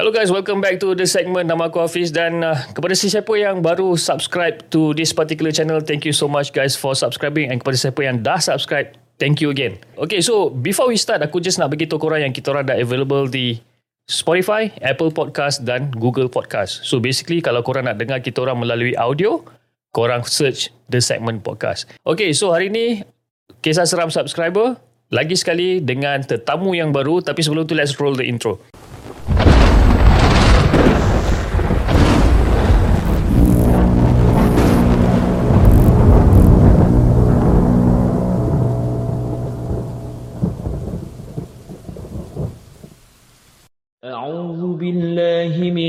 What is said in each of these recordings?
Hello guys, welcome back to the segment Nama aku Hafiz dan uh, kepada sesiapa yang baru subscribe to this particular channel, thank you so much guys for subscribing and kepada sesiapa yang dah subscribe, thank you again. Okay, so before we start, aku just nak beritahu korang yang kita orang dah available di Spotify, Apple Podcast dan Google Podcast. So basically kalau korang nak dengar kita orang melalui audio, korang search the segment podcast. Okay, so hari ni kisah seram subscriber lagi sekali dengan tetamu yang baru tapi sebelum tu let's roll the intro.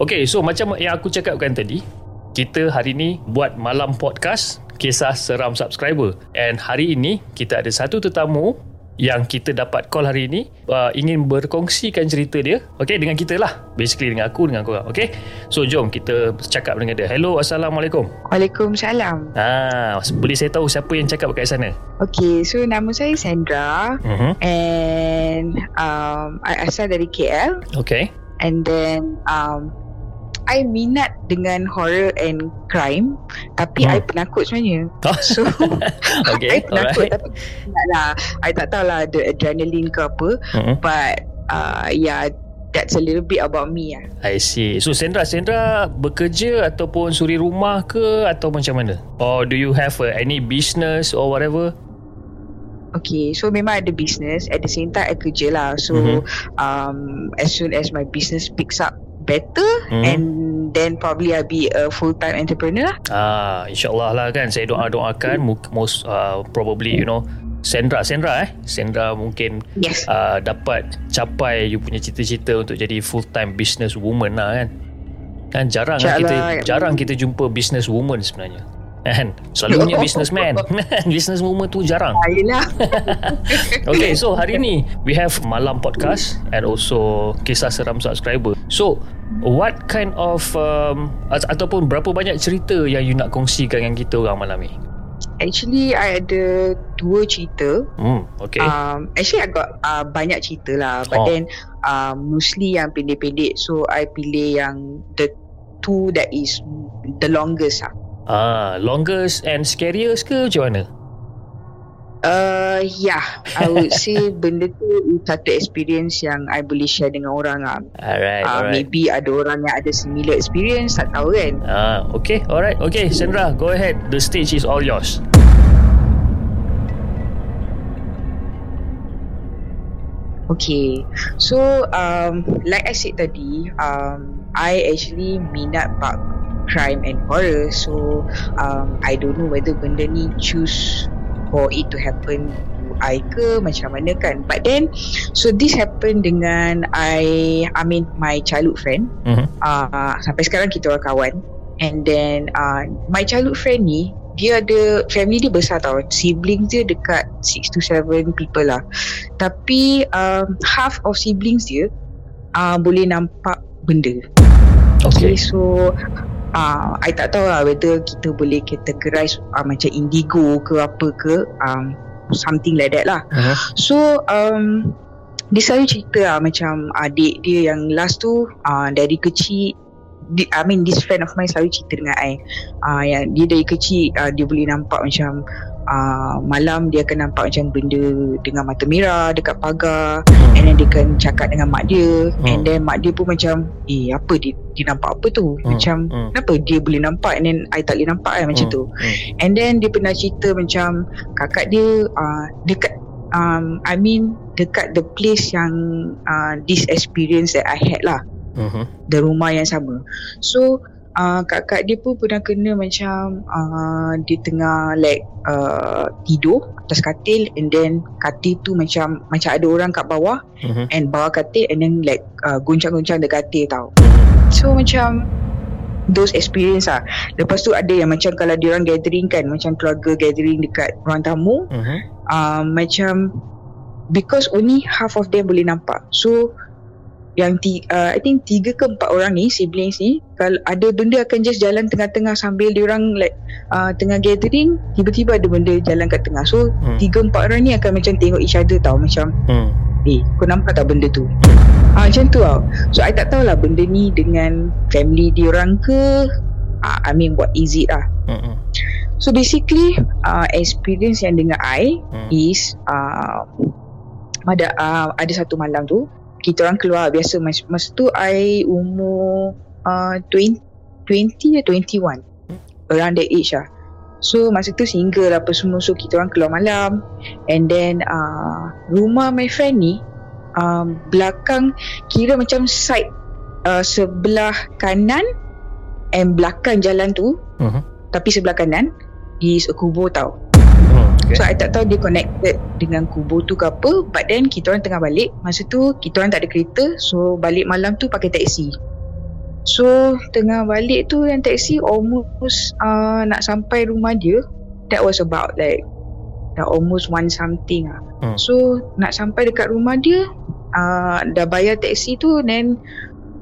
Okay, so macam yang aku cakapkan tadi, kita hari ni buat malam podcast kisah seram subscriber. And hari ini kita ada satu tetamu yang kita dapat call hari ini uh, ingin berkongsikan cerita dia okay dengan kita lah. Basically dengan aku dengan korang okay? So jom kita cakap dengan dia. Hello assalamualaikum. Waalaikumsalam. ah boleh saya tahu siapa yang cakap kat sana? Okay, so nama saya Sandra. Uh-huh. and um, I asal dari KL okay. And then um, I minat dengan horror and crime tapi Hmm. I penakut sebenarnya. So okay I penakut alright tapi tak lah. I tak tahu lah ada adrenaline ke apa uh-huh. but uh, yeah that's a little bit about me lah. I see so Sandra Sandra bekerja ataupun suri rumah ke atau macam mana or do you have uh, any business or whatever Okay, so memang ada business at the same time I kerja lah. So Mhm. um, as soon as my business picks up better Mhm. and then probably I'll be a full time entrepreneur lah. Ah, insyaAllah lah kan Saya doa-doakan mu- Most uh, probably you know Sandra Sandra eh Sandra mungkin Yes. uh, Dapat capai You punya cita-cita Untuk jadi full time business woman lah kan Kan jarang kan kita InsyaAllah. Jarang kita jumpa business woman sebenarnya Kan? Selalunya businessman. Business woman tu jarang. Ayolah. Okay so hari ni We have Malam Podcast And also Kisah Seram Subscriber. So What kind of um, at- Ataupun berapa banyak cerita Yang you nak kongsikan Dengan kita orang malam ni? Actually I ada dua cerita. Hmm Okay. Um, actually I got uh, banyak cerita lah. Oh. but then uh, mostly yang pendek-pendek. So I pilih yang the two that is the longest lah. Ah, Longest and scariest ke Macam mana Uh, yeah, I would say benda tu satu experience yang I boleh share dengan orang lah. Alright Uh, alright maybe ada orang yang ada similar experience, tak tahu kan. Ah, okay, alright, okay, Sandra, go ahead. The stage is all yours. Okay, so um, like I said tadi, um, I actually minat bab crime and horror. So um, I don't know whether benda ni choose for it to happen to I ke macam mana kan. But then, so this happen dengan I, I mean my childhood friend. Mhm. Uh, sampai sekarang kita orang kawan. And then uh, my childhood friend ni dia ada family dia besar tau siblings dia dekat 6 to 7 people lah tapi um, half of siblings dia uh, boleh nampak benda Okay. okay so uh, I tak tahu lah whether kita boleh categorize uh, macam indigo ke apa ke um, something like that lah Uh-huh. So um, Dia selalu cerita lah Macam adik dia yang last tu uh, Dari kecil di, I mean this friend of mine Selalu cerita dengan I uh, yang Dia dari kecil uh, Dia boleh nampak macam uh, malam dia akan nampak macam benda dengan mata merah dekat pagar Hmm. and then dia akan cakap dengan mak dia Hmm. and then mak dia pun macam eh apa dia dia nampak apa tu Hmm. macam Hmm. kenapa dia boleh nampak and then I tak boleh nampak kan macam Hmm. tu Hmm. and then dia pernah cerita macam kakak dia uh, dekat um, I mean dekat the place yang uh, this experience that I had lah Mhm. the rumah yang sama so uh, kakak dia pun pernah kena macam uh, dia tengah like uh, tidur atas katil and then katil tu macam macam ada orang kat bawah Mhm. and bawah katil and then like uh, goncang-goncang the katil tau so macam those experience lah lepas tu ada yang macam kalau dia orang gathering kan macam keluarga gathering dekat ruang tamu Mhm. uh, macam because only half of them boleh nampak so yang ti, uh, I think tiga ke empat orang ni siblings ni kalau ada benda akan just jalan tengah-tengah sambil dia orang like uh, tengah gathering tiba-tiba ada benda jalan kat tengah so Hmm. tiga empat orang ni akan macam tengok each other tau macam Hmm. eh kau nampak tak benda tu ah, macam tu tau so I tak tahulah benda ni dengan family dia orang ke uh, I mean what is it lah Mhm. so basically uh, experience yang dengan I Hmm. is uh, ada uh, ada satu malam tu kita orang keluar biasa. Masa, masa tu I umur uh, 20 20 atau 21 around that age lah. So masa tu single apa semua. So kita orang keluar malam. And then uh, rumah my friend ni um, belakang kira macam side uh, sebelah kanan and belakang jalan tu. Mhm. tapi sebelah kanan is a kubur tau. Okay. So I tak tahu dia connected dengan kubur tu ke apa But then kita orang tengah balik Masa tu kita orang tak ada kereta So balik malam tu pakai taksi So tengah balik tu yang taksi almost uh, nak sampai rumah dia That was about like Dah almost one something lah Hmm. So nak sampai dekat rumah dia uh, Dah bayar taksi tu Then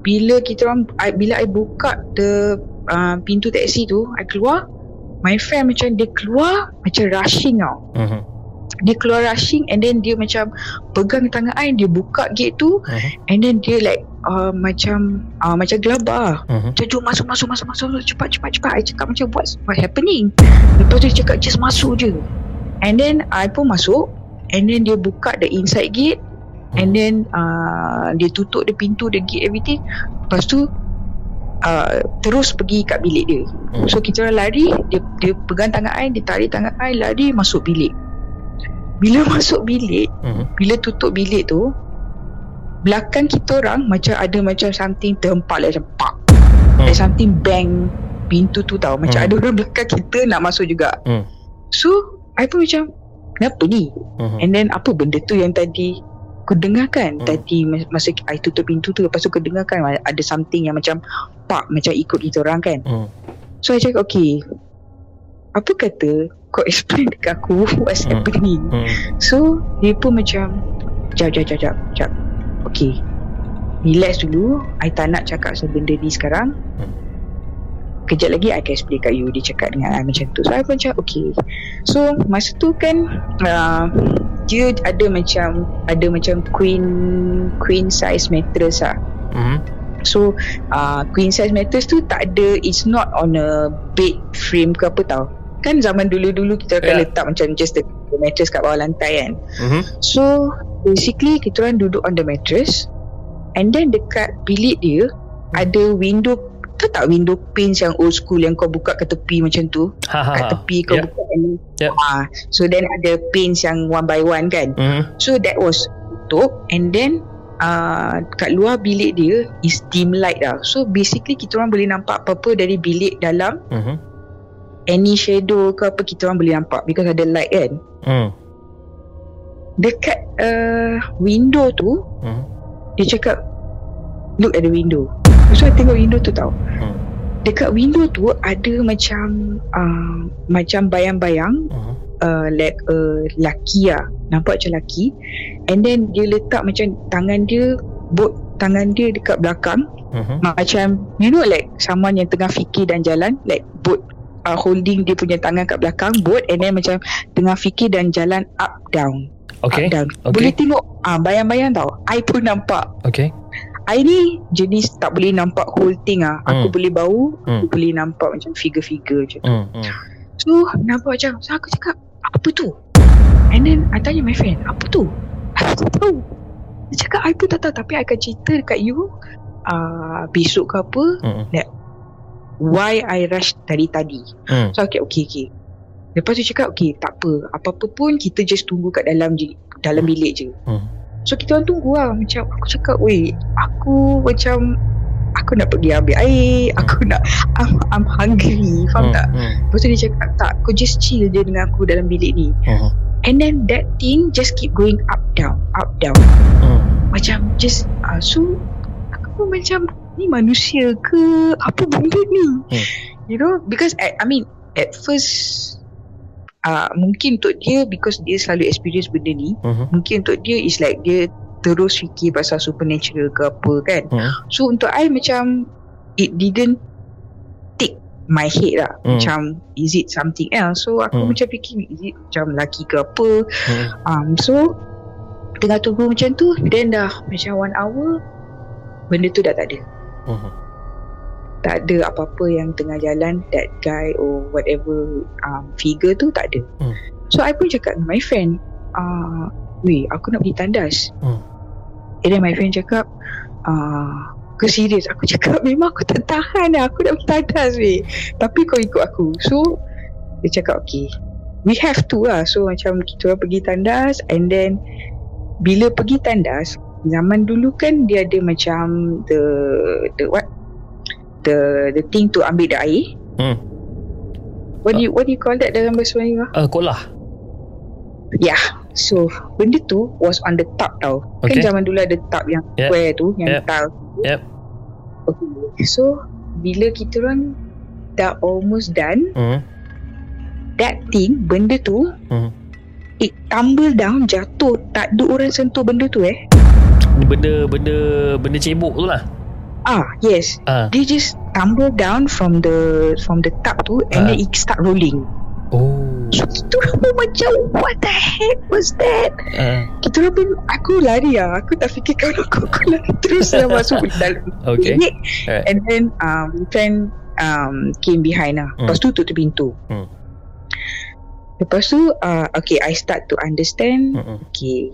bila kita orang I, Bila I buka the uh, pintu taksi tu I keluar My friend macam dia keluar Macam rushing tau. Mhm. dia keluar rushing and then dia macam pegang tangan I dia buka gate tu Mhm. and then dia like uh, macam uh, macam gelabah. Mhm. macam jom masuk masuk masuk masuk cepat cepat cepat. I cakap macam what what happening? Lepas tu dia cakap just masuk je. And then I pun masuk and then dia buka the inside gate and then uh, dia tutup the pintu the gate everything. Lepas tu uh, terus pergi kat bilik dia Hmm. So kita orang lari Dia, dia pegang tangan I Dia tarik tangan I Lari masuk bilik Bila masuk bilik Mhm. Bila tutup bilik tu Belakang kita orang Macam ada macam something terhempak like, Macam pak Hmm. Like something bang Pintu tu tau Macam Hmm. ada orang belakang kita Nak masuk juga Hmm. So I pun macam Kenapa ni Mhm. And then apa benda tu yang tadi Kau dengar kan Hmm. Tadi mas- masa I tutup pintu tu Lepas tu kau dengar kan Ada something yang macam Pak Macam ikut kita orang kan Hmm. So I cakap okay Apa kata Kau explain dekat aku What's Hmm. happening Hmm. So Dia pun macam Jap jap jap jap jap Okay Relax dulu I tak nak cakap pasal benda ni sekarang Hmm. Kejap lagi I akan explain kat you Dia cakap dengan I macam tu So I pun macam okay So masa tu kan uh, Dia ada macam Ada macam queen Queen size mattress lah Mhm. So uh, queen size mattress tu tak ada It's not on a bed frame ke apa tau Kan zaman dulu-dulu kita akan Yeah. letak macam just the, the mattress kat bawah lantai kan Mhm. So basically kita orang duduk on the mattress And then dekat bilik dia Ada window Tahu tak window panes yang old school Yang kau buka ke tepi macam tu Ha ha. Kat ha. tepi kau Yeah. buka and, Yep. ah, So then ada panes yang one by one kan Mhm. So that was tutup And then uh, Kat luar bilik dia Is dim light lah So basically kita orang boleh nampak Apa-apa dari bilik dalam Mhm. Any shadow ke apa Kita orang boleh nampak Because ada light kan Hmm. Dekat uh, window tu Mhm. Dia cakap Look at the window So I tengok window tu tau Hmm. Dekat window tu Ada macam uh, Macam bayang-bayang Mhm. uh, Like uh, Laki lah Nampak macam laki And then dia letak macam Tangan dia Bot tangan dia dekat belakang Mhm. Macam You know like Someone yang tengah fikir dan jalan Like boat uh, Holding dia punya tangan kat belakang Boat And then macam Tengah fikir dan jalan Up down Okay. Up down Okay. Boleh tengok ah Bayang-bayang tau I pun nampak Okay. I ni jenis tak boleh nampak whole thing ah. Aku Hmm. boleh bau, Hmm. aku boleh nampak macam figure-figure macam tu. Hmm. Hmm. So nampak macam, so aku cakap, Apa tu And then I tanya my friend Apa tu Aku tak tahu Dia cakap I pun tak tahu Tapi I akan cerita dekat you uh, Besok ke apa Mm. Why I rush tadi tadi Mm. So okay okay okay Lepas tu cakap okay tak apa Apa-apa pun kita just tunggu kat dalam je Dalam bilik je Mm. So kita orang tunggu lah Macam aku cakap Weh Aku macam Aku nak pergi ambil air Aku nak I'm, I'm hungry Faham Mm. tak Mm. Lepas tu dia cakap tak Kau just chill je dengan aku dalam bilik ni Mm. And then that thing Just keep going up down Up down Mm. Macam just uh, So Aku pun macam Ni manusia ke Apa benda ni Hmm. You know Because I, I mean At first uh, Mungkin untuk dia Because dia selalu experience benda ni Mhm. Mungkin untuk dia Is like dia Terus fikir pasal supernatural ke apa kan Mm. So untuk I macam It didn't Take my head lah Hmm. Macam Is it something else So aku Hmm. macam fikir Is it macam lelaki ke apa Mm. um, So Tengah tunggu macam tu Then dah Macam one hour Benda tu dah tak ada Mhm. Tak ada apa-apa yang tengah jalan That guy or whatever um, Figure tu tak ada. Hmm. So I pun cakap dengan my friend uh, Weh aku nak pergi tandas. Hmm. And then my friend cakap uh, Kau serius? Aku cakap memang aku tak tahan lah Aku nak pergi tandas weh. Tapi kau ikut aku. So Dia cakap okay We have to lah. So macam kita orang pergi tandas And then Bila pergi tandas Zaman dulu kan Dia ada macam The The what The The thing to ambil the air Hmm. What do you What do you call that Dalam bahasa Melayu Uh, kolah. Yeah So Benda tu Was on the top tau Okay. Kan zaman dulu ada top Yang Yeah. square tu Yang Yeah. tile Yep. Okay So Bila kita orang Dah almost done Mm. That thing Benda tu Mhm. It tumble down Jatuh Tak ada orang sentuh benda tu eh Benda benda benda cebok tu lah. Ah yes Ah. Dia just tumble down From the From the top tu And Ah. then it start rolling Oh. So kita orang pun macam What the heck was that Uh, Kita orang pun Aku lari lah Aku tak fikir kawan aku Aku lari terus lah masuk dalam okay. bilik Alright. And then um, Friend um, Came behind lah Hmm. Lepas tu tutup pintu Hmm. Lepas tu uh, Okay I start to understand Mm-mm. Okay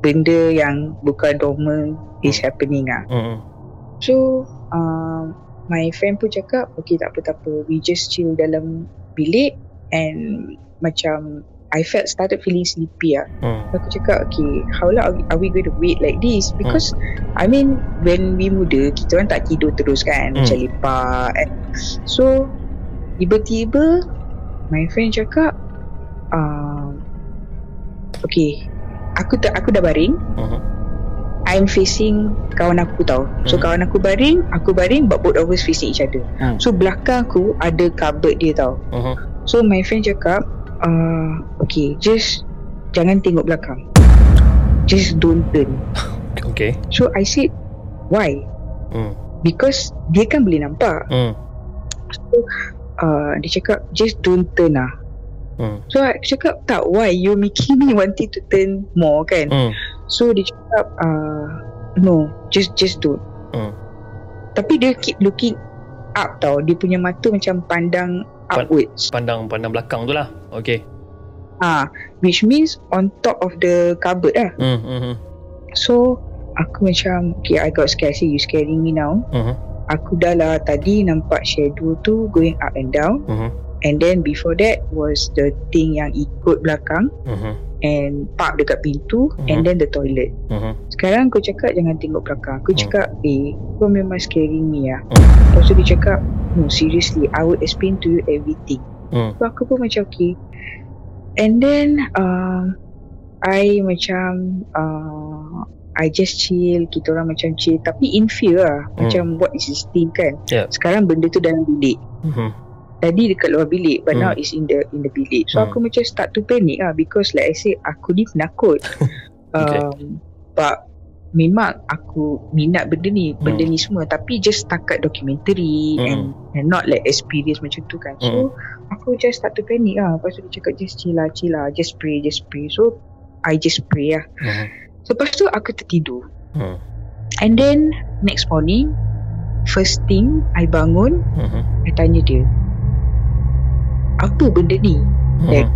Benda yang Bukan normal Is happening lah Mm-mm. So um, My friend pun cakap Okay tak apa tak apa We just chill dalam Bilik And Macam I felt started feeling sleepy lah Mm. Aku cakap okay How long are we, are we going to wait like this Because I mean When we muda Kita orang tak tidur terus kan Hmm. Macam lepak eh. So Tiba-tiba My friend cakap uh, Okay Aku tak aku dah baring Mhm. I'm facing Kawan aku tau So Hmm. kawan aku baring Aku baring But both of us facing each other Hmm. So belakang aku Ada cupboard dia tau Mhm. So my friend cakap uh, Okay Just Jangan tengok belakang Just don't turn Okay. So I said Why? Mm. Because Dia kan boleh nampak Mm. uh, Dia cakap Just don't turn lah Mm. So I cakap Tak why You making me wanting to turn More kan Mm. So dia cakap uh, No Just just don't Mm. Tapi dia keep looking Up tau Dia punya mata macam pandang Pan- Upwards Pandang pandang belakang tu lah. Okay. Ah, Which means On top of the cupboard lah Mm. Mhm. So Aku macam Okay I got scared say you scaring me now Mhm. Aku dah lah Tadi nampak shadow tu Going up and down Mhm. And then before that Was the thing yang ikut belakang Mhm. And park dekat pintu Mhm. And then the toilet Mhm. Sekarang kau cakap Jangan tengok belakang Aku Hmm. cakap Eh kau memang scaring me lah Hmm. Lepas tu dia cakap No seriously I will explain to you everything Mm. So aku pun macam okay And then um, I macam uh, I just chill Kita orang macam chill Tapi in fear lah Hmm. Macam what is this thing kan Yeah. Sekarang benda tu dalam bilik Mhm. Tadi dekat luar bilik But Hmm. now is in the in the bilik So Hmm. aku macam start to panic lah Because like I say Aku ni penakut Okay. um, But Memang aku minat benda ni Benda ni semua Tapi just setakat dokumentari Hmm. and, and not like experience macam tu kan So Aku just start to panic lah Lepas tu dia cakap Just chill lah chill lah Just pray just pray So I just pray lah Mhm. So lepas tu aku tertidur Hmm. And then Next morning First thing I bangun Mhm. I tanya dia Apa benda ni Mhm. Like,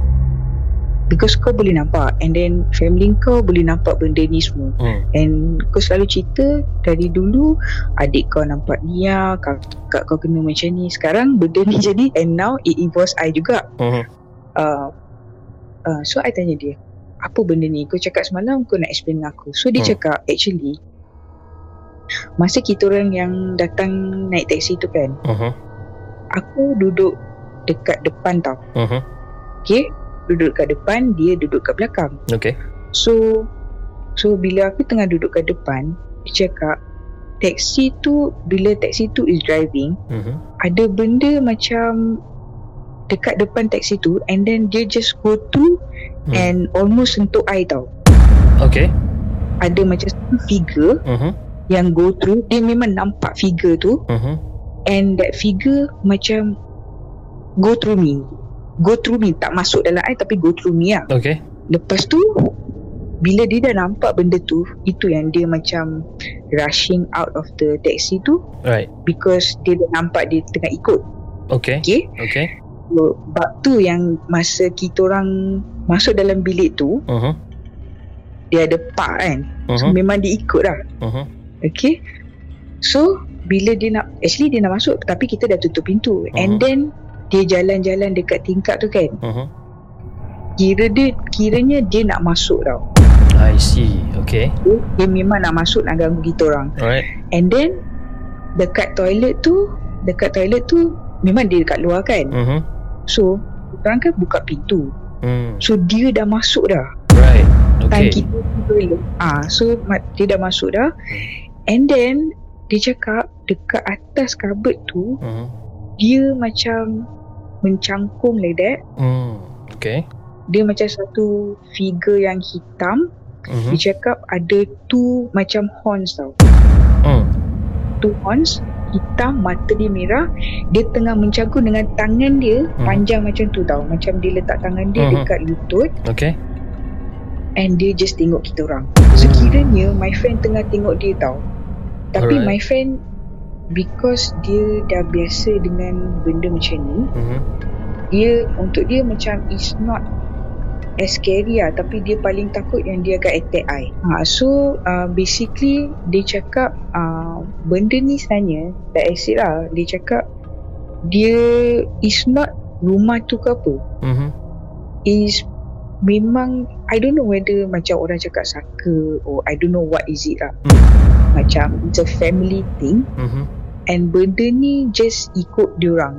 because kau boleh nampak and then family kau boleh nampak benda ni semua Hmm. and kau selalu cerita dari dulu adik kau nampak ni lah kakak kau kena macam ni sekarang benda ni jadi and now it involves I juga Hmm. uh, uh, so I tanya dia apa benda ni kau cakap semalam kau nak explain dengan aku so dia Hmm. cakap actually masa kita orang yang datang naik taxi tu kan Hmm. aku duduk dekat depan tau Hmm. okay duduk kat depan dia duduk kat belakang Okay. So So bila aku tengah duduk kat depan Dia cakap Taxi tu Bila taxi tu is driving Hmm. Ada benda macam Dekat depan taxi tu And then dia just go through Hmm. And almost sentuh I tau Okay. Ada macam satu figure Hmm. Yang go through Dia memang nampak figure tu Hmm. And that figure Macam Go through me Go through me Tak masuk dalam I Tapi go through me lah Okay. Lepas tu bila dia dah nampak benda tu itu yang dia macam rushing out of the taxi tu Right. because dia dah nampak dia tengah ikut Okay. okay Okay. so, bab tu yang masa kita orang masuk dalam bilik tu Hmm. dia ada park kan so Hmm. memang dia ikut lah Hmm. okay so bila dia nak actually dia nak masuk tapi kita dah tutup pintu Mhm. and then dia jalan-jalan dekat tingkap tu kan Hmm. kira dia kiranya dia nak masuk tau I see. Okay. dia, dia memang nak masuk nak ganggu kita orang Alright. And then Dekat toilet tu Dekat toilet tu Memang dia dekat luar kan Hmm. So Orang kan buka pintu Hmm. So dia dah masuk dah Right. Time Okay. kita toilet ah, So dia dah masuk dah And then Dia cakap Dekat atas kabut tu Hmm. Dia macam Mencangkung like that Hmm. Okay. Dia macam satu Figure yang hitam Hmm. Dia cakap ada two Macam horns tau Hmm. two horns hitam mata dia merah dia tengah mencangkung dengan tangan dia Hmm. panjang macam tu tau macam dia letak tangan dia Mhm. dekat lutut Okay. and dia just tengok kita orang so kiranya my friend tengah tengok dia tau tapi Alright. my friend because dia dah biasa dengan benda macam ni Hmm. dia untuk dia macam is not as scary lah tapi dia paling takut yang dia akan attack I ha, so uh, basically dia cakap uh, benda ni sebenarnya I said lah dia cakap dia is not rumah tu ke apa Hmm. is memang I don't know whether macam orang cakap saka or I don't know what is it lah Hmm. macam it's a family thing Hmm. And benda ni just ikut diorang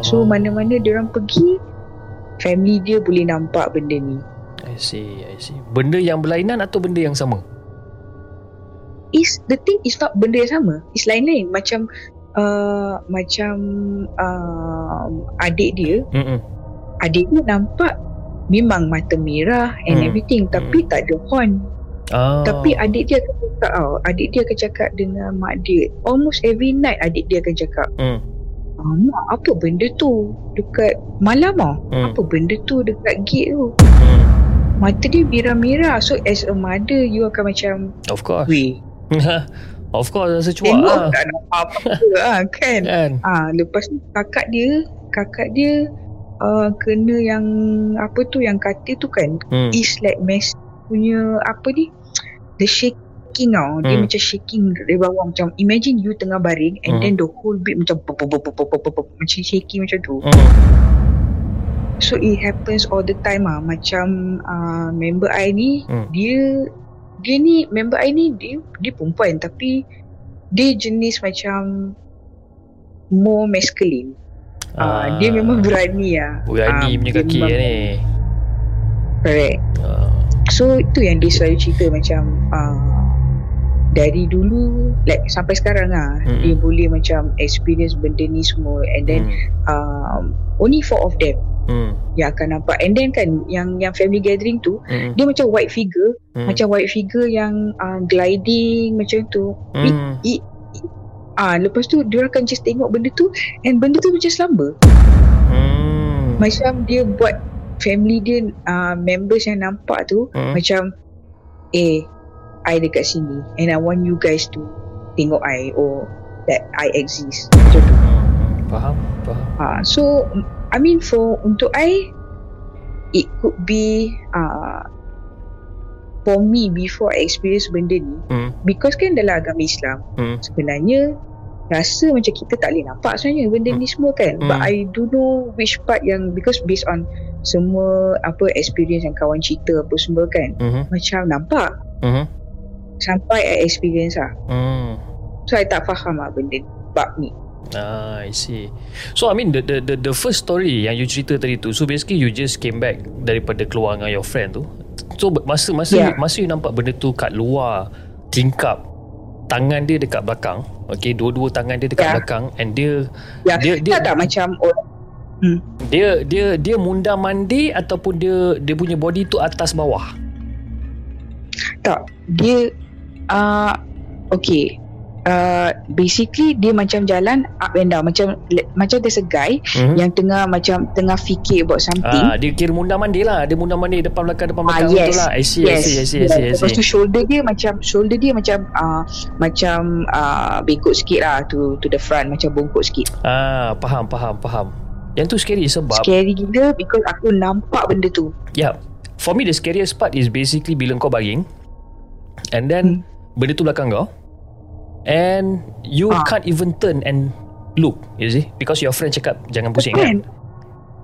so Oh, mana-mana diorang pergi family dia boleh nampak benda ni I see. I see. Benda yang berlainan atau benda yang sama? is the thing is not benda yang sama is lain-lain macam uh, macam uh, adik dia Hmm. adik dia nampak memang mata merah and Hmm. everything tapi tak ada horn Ah. tapi adik dia akan cakap oh, adik dia akan cakap dengan mak dia almost every night adik dia akan cakap Hmm. ah, mak apa benda tu dekat malam ah Hmm. apa benda tu dekat gate tu Hmm. mata dia merah-merah so as a mother you akan macam Of course. weh of course rasa cuak tengok lah. tak nampak apa-apa ah, kan Kan? Ah, lepas tu kakak dia, kakak dia uh, kena yang apa tu yang katil tu kan Hmm. is like mess punya apa ni the shaking tau dia Hmm. macam shaking dari bawah macam imagine you tengah baring and Hmm. then the whole bed macam pop, pop, pop, pop, pop, pop, pop, macam shaking macam tu Hmm. so it happens all the time ah macam uh, member I ni Hmm. dia dia ni member I ni dia dia perempuan tapi dia jenis macam more masculine Ah, dia memang berani lah. Berani Ah, punya dia kaki memang- ni. Correct. Ah. So itu yang dia selalu cerita macam uh, dari dulu like sampai sekarang lah Mm-mm. dia boleh macam experience benda ni semua and then Hmm. um, only four of them Hmm. yang akan nampak and then kan yang yang family gathering tu Hmm. dia macam white figure Hmm. macam white figure yang uh, gliding macam tu Hmm. ah lepas tu dia akan just tengok benda tu and benda tu macam slumber Hmm. macam dia buat family dia uh, members yang nampak tu Hmm. macam eh I dekat sini and I want you guys to tengok I or that I exist macam tu Hmm. Faham? Faham. ha, so I mean for untuk I it could be uh, for me before I experience benda ni Hmm. because kan dalam agama Islam Hmm. sebenarnya rasa macam kita tak boleh nampak sebenarnya benda ni semua kan but Hmm. I don't know which part yang because based on semua apa experience yang kawan cerita apa semua kan Mhm. macam nampak Mhm. sampai I experience lah Hmm. so I tak faham lah benda bab ni Ah, I see. So I mean the, the the the first story yang you cerita tadi tu. So basically you just came back daripada keluar dengan your friend tu. So masa masa Yeah. you, masa you nampak benda tu kat luar tingkap tangan dia dekat belakang. Okay, dua-dua tangan dia dekat Yeah. belakang and dia ya Dia- dia, dia- tak, macam orang dia dia dia munda mandi ataupun dia dia punya body tu atas bawah. tak dia uh, okay uh, basically dia macam jalan up and down macam macam there's a guy Mhm. yang tengah macam tengah fikir about something Ah, dia kira munda mandi lah. Dia munda mandi depan belakang depan Ah, belakang yes. betul lah. I see, I see, I see, I see, I Lepas see. tu shoulder dia macam shoulder dia macam uh, macam uh, bengkok sikit lah to to the front macam bongkok sikit. Ah, faham, faham, faham. Yang tu scary sebab Scary gila because aku nampak benda tu. Yeah. For me the scariest part is basically bila kau baring and then benda tu belakang kau and you Ah. can't even turn and look, you see? Because your friend cakap jangan pusing kan. Kan?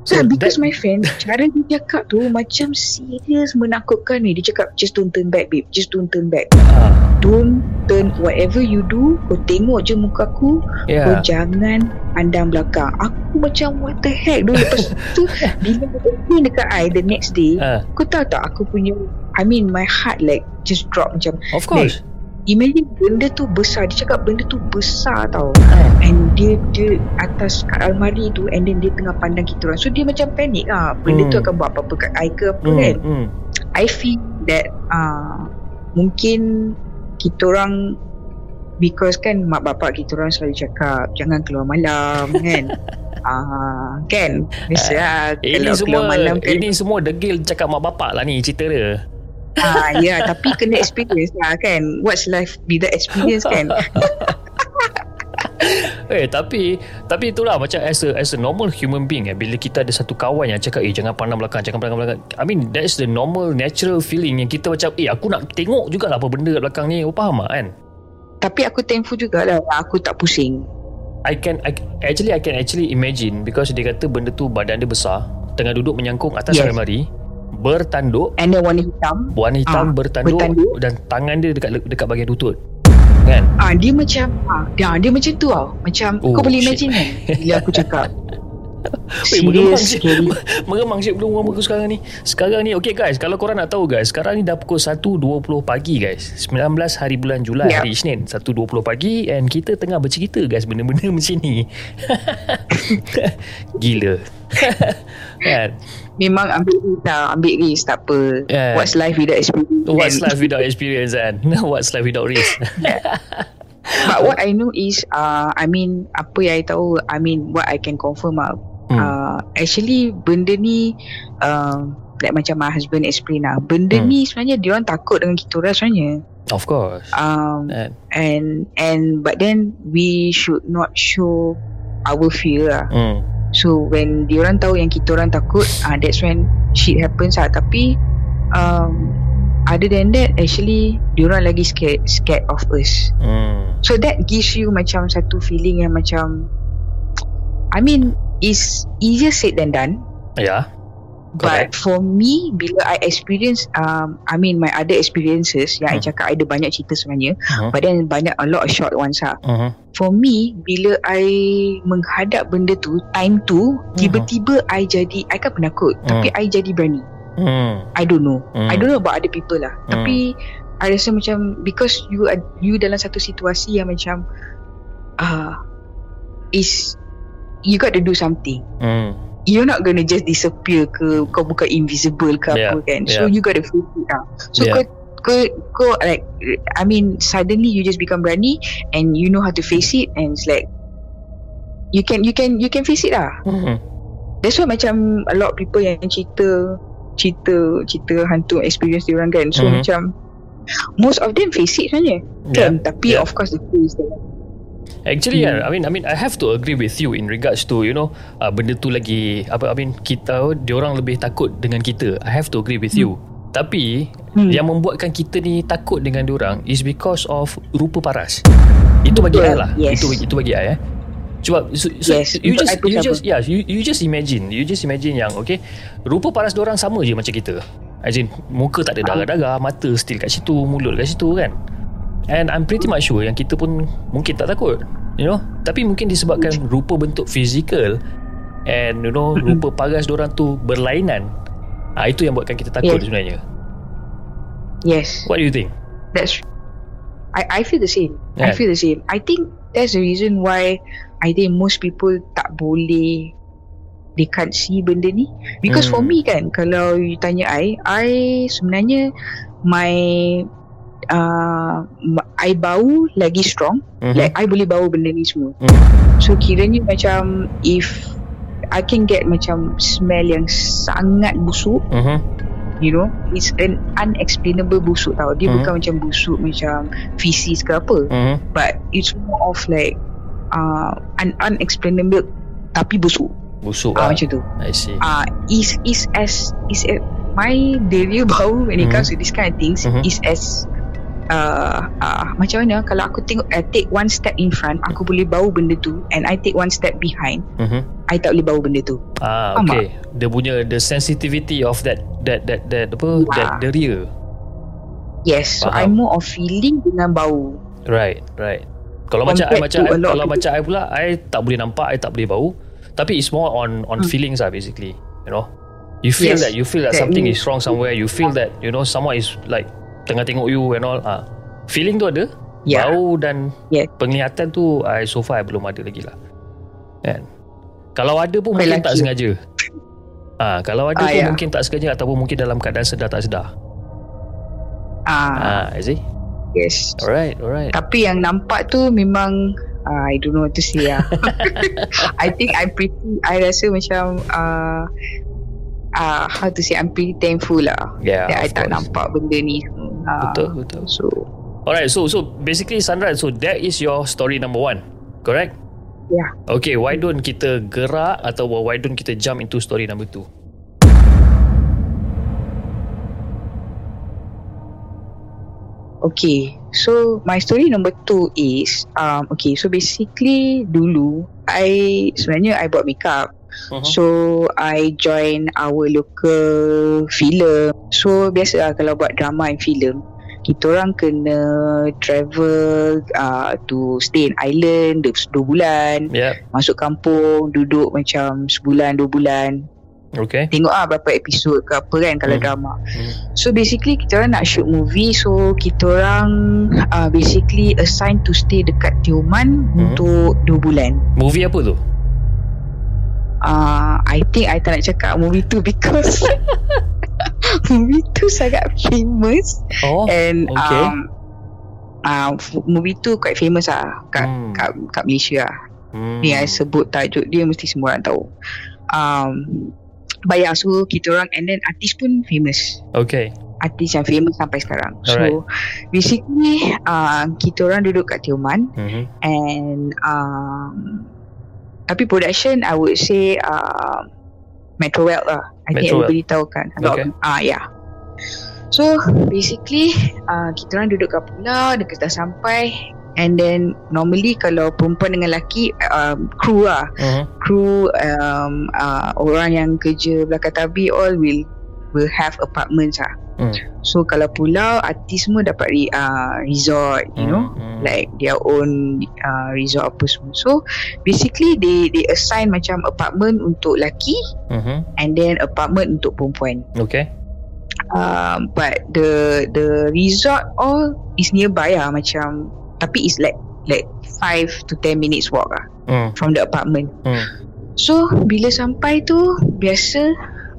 So So, because that- my friend Cara dia cakap tu Macam serius menakutkan ni Dia cakap Just don't turn back babe Just don't turn back Ah, Don't turn Whatever you do Kau tengok je muka aku Kau yeah. jangan Pandang belakang Aku macam What the heck dulu Lepas tu Bila dia dekat I The next day Ah, Kau tahu tak Aku punya I mean my heart like Just drop macam of course. Imagine benda tu besar. Dia cakap benda tu besar tau. Ah, And dia dia atas kat almari tu And then dia tengah pandang kita orang. So dia macam panik lah. Benda tu Hmm. akan buat apa-apa kat I ke apa hmm, kan. hmm. I feel that uh, Mungkin Kita orang Because kan mak bapak kita orang selalu cakap Jangan keluar malam kan. Ah, kan? Biasa Ini Kalau semua keluar malam kan ini semua degil cakap mak bapak lah ni cerita dia. Ah, Ya tapi kena experience lah kan? What's life without experience kan? Eh tapi tapi itulah macam as a as a normal human being eh bila kita ada satu kawan yang cakap eh jangan pandang belakang jangan pandang belakang. I mean that's the normal natural feeling yang kita macam eh aku nak tengok jugalah apa benda kat belakang ni. Kau faham tak kan? Tapi aku thankful jugalah Aku tak pusing. I can I, actually I can actually imagine because dia kata benda tu badan dia besar tengah duduk menyangkung atas Yes. almari bertanduk And then warna hitam warna hitam Ah, bertanduk, bertanduk. dan tangan dia dekat dekat bahagian lutut kan Ah dia macam ah dia dia macam tu tau. Macam Oh, kau boleh imagine kan bila aku cakap. Weh, meremang scary. Meremang cik belum rumah aku sekarang ni. Sekarang ni, okay guys, kalau korang nak tahu guys, sekarang ni dah pukul 1.20 pagi guys. 19 hari bulan Julai, Ya. hari Isnin. 1.20 pagi and kita tengah bercerita guys benda-benda macam ni. Gila. kan? Memang ambil risk lah, ambil risk tak apa. Yeah. What's life without experience? What's life without experience kan? What's life without risk? But what I know is uh, I mean apa yang I tahu I mean what I can confirm lah Hmm. uh, Actually benda ni uh, Like macam my husband explain lah Benda Hmm. ni sebenarnya Dia orang takut dengan kita orang sebenarnya of course. um, Kan? And and But then We should not show Our fear lah Hmm. So when diorang tahu yang kita orang takut uh, That's when shit happens lah. Tapi um, Other than that Actually Diorang lagi scared Scared of us. Hmm. So that gives you macam Satu feeling yang macam I mean It's easier said than done Ya. But for me Bila I experience um, I mean my other experiences Yang I Hmm. cakap I ada banyak cerita sebenarnya Hmm. But then banyak A lot of short ones lah Hmm. For me Bila I Menghadap benda tu Time tu Tiba-tiba I jadi I kan penakut Hmm. Tapi I jadi berani Hmm. I don't know Hmm. I don't know about other people lah Hmm. Tapi I rasa macam Because you are, You dalam satu situasi Yang macam uh, Is You got to do something Hmm. You're not gonna just disappear ke Kau bukan invisible ke Yeah, apa kan So yeah. you got to face it lah So Yeah. kau kau kau like I mean suddenly you just become berani and you know how to face it and it's like you can you can you can face it lah Hmm. That's why macam a lot of people yang cerita cerita cerita hantu experience dia orang kan. So Mhm. macam most of them face it sebenarnya. Yeah. Kan? Tapi Yeah. of course the there. Actually, yeah. I mean, I mean, I have to agree with you in regards to you know uh, benda tu lagi apa? I mean, kita diorang lebih takut dengan kita. I have to agree with you. Tapi Hmm. yang membuatkan kita ni takut dengan diorang is because of rupa paras. Itu bagi I lah. yes. Itu itu bagi I eh. Cuba so, so Yes, you just you just yeah you you just imagine you just imagine yang okay rupa paras diorang sama je macam kita. As in muka tak ada Ah. darah-darah, mata still kat situ, mulut kat situ kan. And I'm pretty much sure yang kita pun mungkin tak takut. You know? Tapi mungkin disebabkan rupa bentuk fizikal and you know rupa paras diorang tu berlainan. Ah itu yang buatkan kita takut Yes. sebenarnya. Yes. What do you think? That's I, I feel the same. Yeah. I feel the same. I think that's the reason why I think most people tak boleh they can't see benda ni because Hmm. for me kan kalau you tanya I I sebenarnya my uh, I bau lagi strong Mhm. like I boleh bau benda ni semua Hmm. so kiranya macam if I can get macam smell yang sangat busuk Mhm. You know It's an unexplainable busuk tau Dia Mhm. bukan macam busuk Macam feces ke apa Mhm. But it's more of like uh, An unexplainable Tapi busuk Busuk uh, lah. Macam tu I see. uh, Is is as Is a, My diarrhea bau When it Mhm. comes to this kind of things Mhm. Is as uh, uh, Macam mana Kalau aku tengok I take one step in front Aku boleh bau benda tu And I take one step behind Mhm. I tak boleh bau benda tu Ah, Faham okay. Dia punya the sensitivity of that that that that apa Ya. that diarrhea. Yes So Faham. I'm more of feeling Dengan bau Right, right. Kalau macam I Compared macam I, lot of kalau macam I pula I tak boleh nampak, I tak boleh bau. Tapi it's more on on Hmm. feelings lah basically, you know. You feel Yes. that you feel that, That something means- is wrong somewhere. You feel that you know someone is like tengah tengok you and all. Ah, feeling tu ada. Yeah. Bau dan Yeah. penglihatan tu I so far I belum ada lagi lah. Kan? Kalau ada pun mungkin tak sengaja. Ah, kalau ada Ah, pun yeah. mungkin tak sengaja ataupun mungkin dalam keadaan sedar tak sedar. Ah, Ah, I see. yes. Alright, alright. Tapi yang nampak tu memang uh, I don't know what to say lah. I think I'm pretty I rasa macam uh, uh, how to say I'm pretty thankful lah Yeah, that I of tak course. nampak benda ni Ah, Betul, betul. So Alright, so so basically Sandra, so that is your story number one, correct? Yeah. Okay, why don't kita gerak atau why don't kita jump into story number two? Okay So my story number two is um, Okay so basically Dulu I Sebenarnya I buat makeup Uh-huh. So I join our local film So biasa lah kalau buat drama and film Kita orang kena travel uh, to stay in island dua, dua bulan Yeah, Masuk kampung duduk macam sebulan dua bulan okay. Tengok lah berapa episod ke apa kan kalau Hmm. drama Hmm. So basically kita orang nak shoot movie So kita orang uh, basically assigned to stay dekat Tioman Hmm. untuk dua bulan Movie apa tu? Uh, I think I tak nak cakap movie tu because movie tu sangat famous Oh, and okay. um, uh, movie tu quite famous lah kat, Hmm. kat, kat Malaysia lah. hmm. Ni I sebut tajuk dia mesti semua orang tahu. Um, but yeah, so kita orang and then artis pun famous. Okay. Artis yang famous sampai sekarang. Alright. So basically uh, kita orang duduk kat Tioman Mm-hmm. and um, tapi production I would say uh, Metro World lah. I think Metro everybody tahu kan. A lot Okay. of- ah yeah. So basically uh, kita orang duduk kat pulau dekat dah sampai and then normally kalau perempuan dengan lelaki um, crew lah. Mm-hmm. crew um, uh, orang yang kerja belakang tabi all will will have apartments lah Hmm. so kalau pulau artis semua dapat re, uh, resort you know Mm-hmm. like their own uh, resort apa semua. So basically they they assign macam apartment untuk lelaki Mm-hmm. and then apartment untuk perempuan. Okay. Um, but the the resort all is nearby lah macam tapi it's like like 5 to 10 minutes walk lah Mm. from the apartment. Mm. So bila sampai tu biasa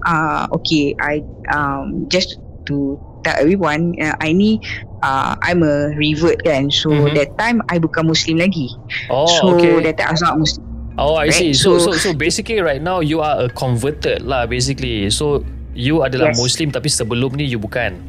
uh, okay I um, just to tell everyone uh, I ni uh, I'm a revert kan so Mhm. that time I bukan Muslim lagi Oh, so okay. that time I was not Muslim Oh, I Right, see. So, so, so- so basically right now you are a converted lah basically. So you adalah Yes. Muslim tapi sebelum ni you bukan.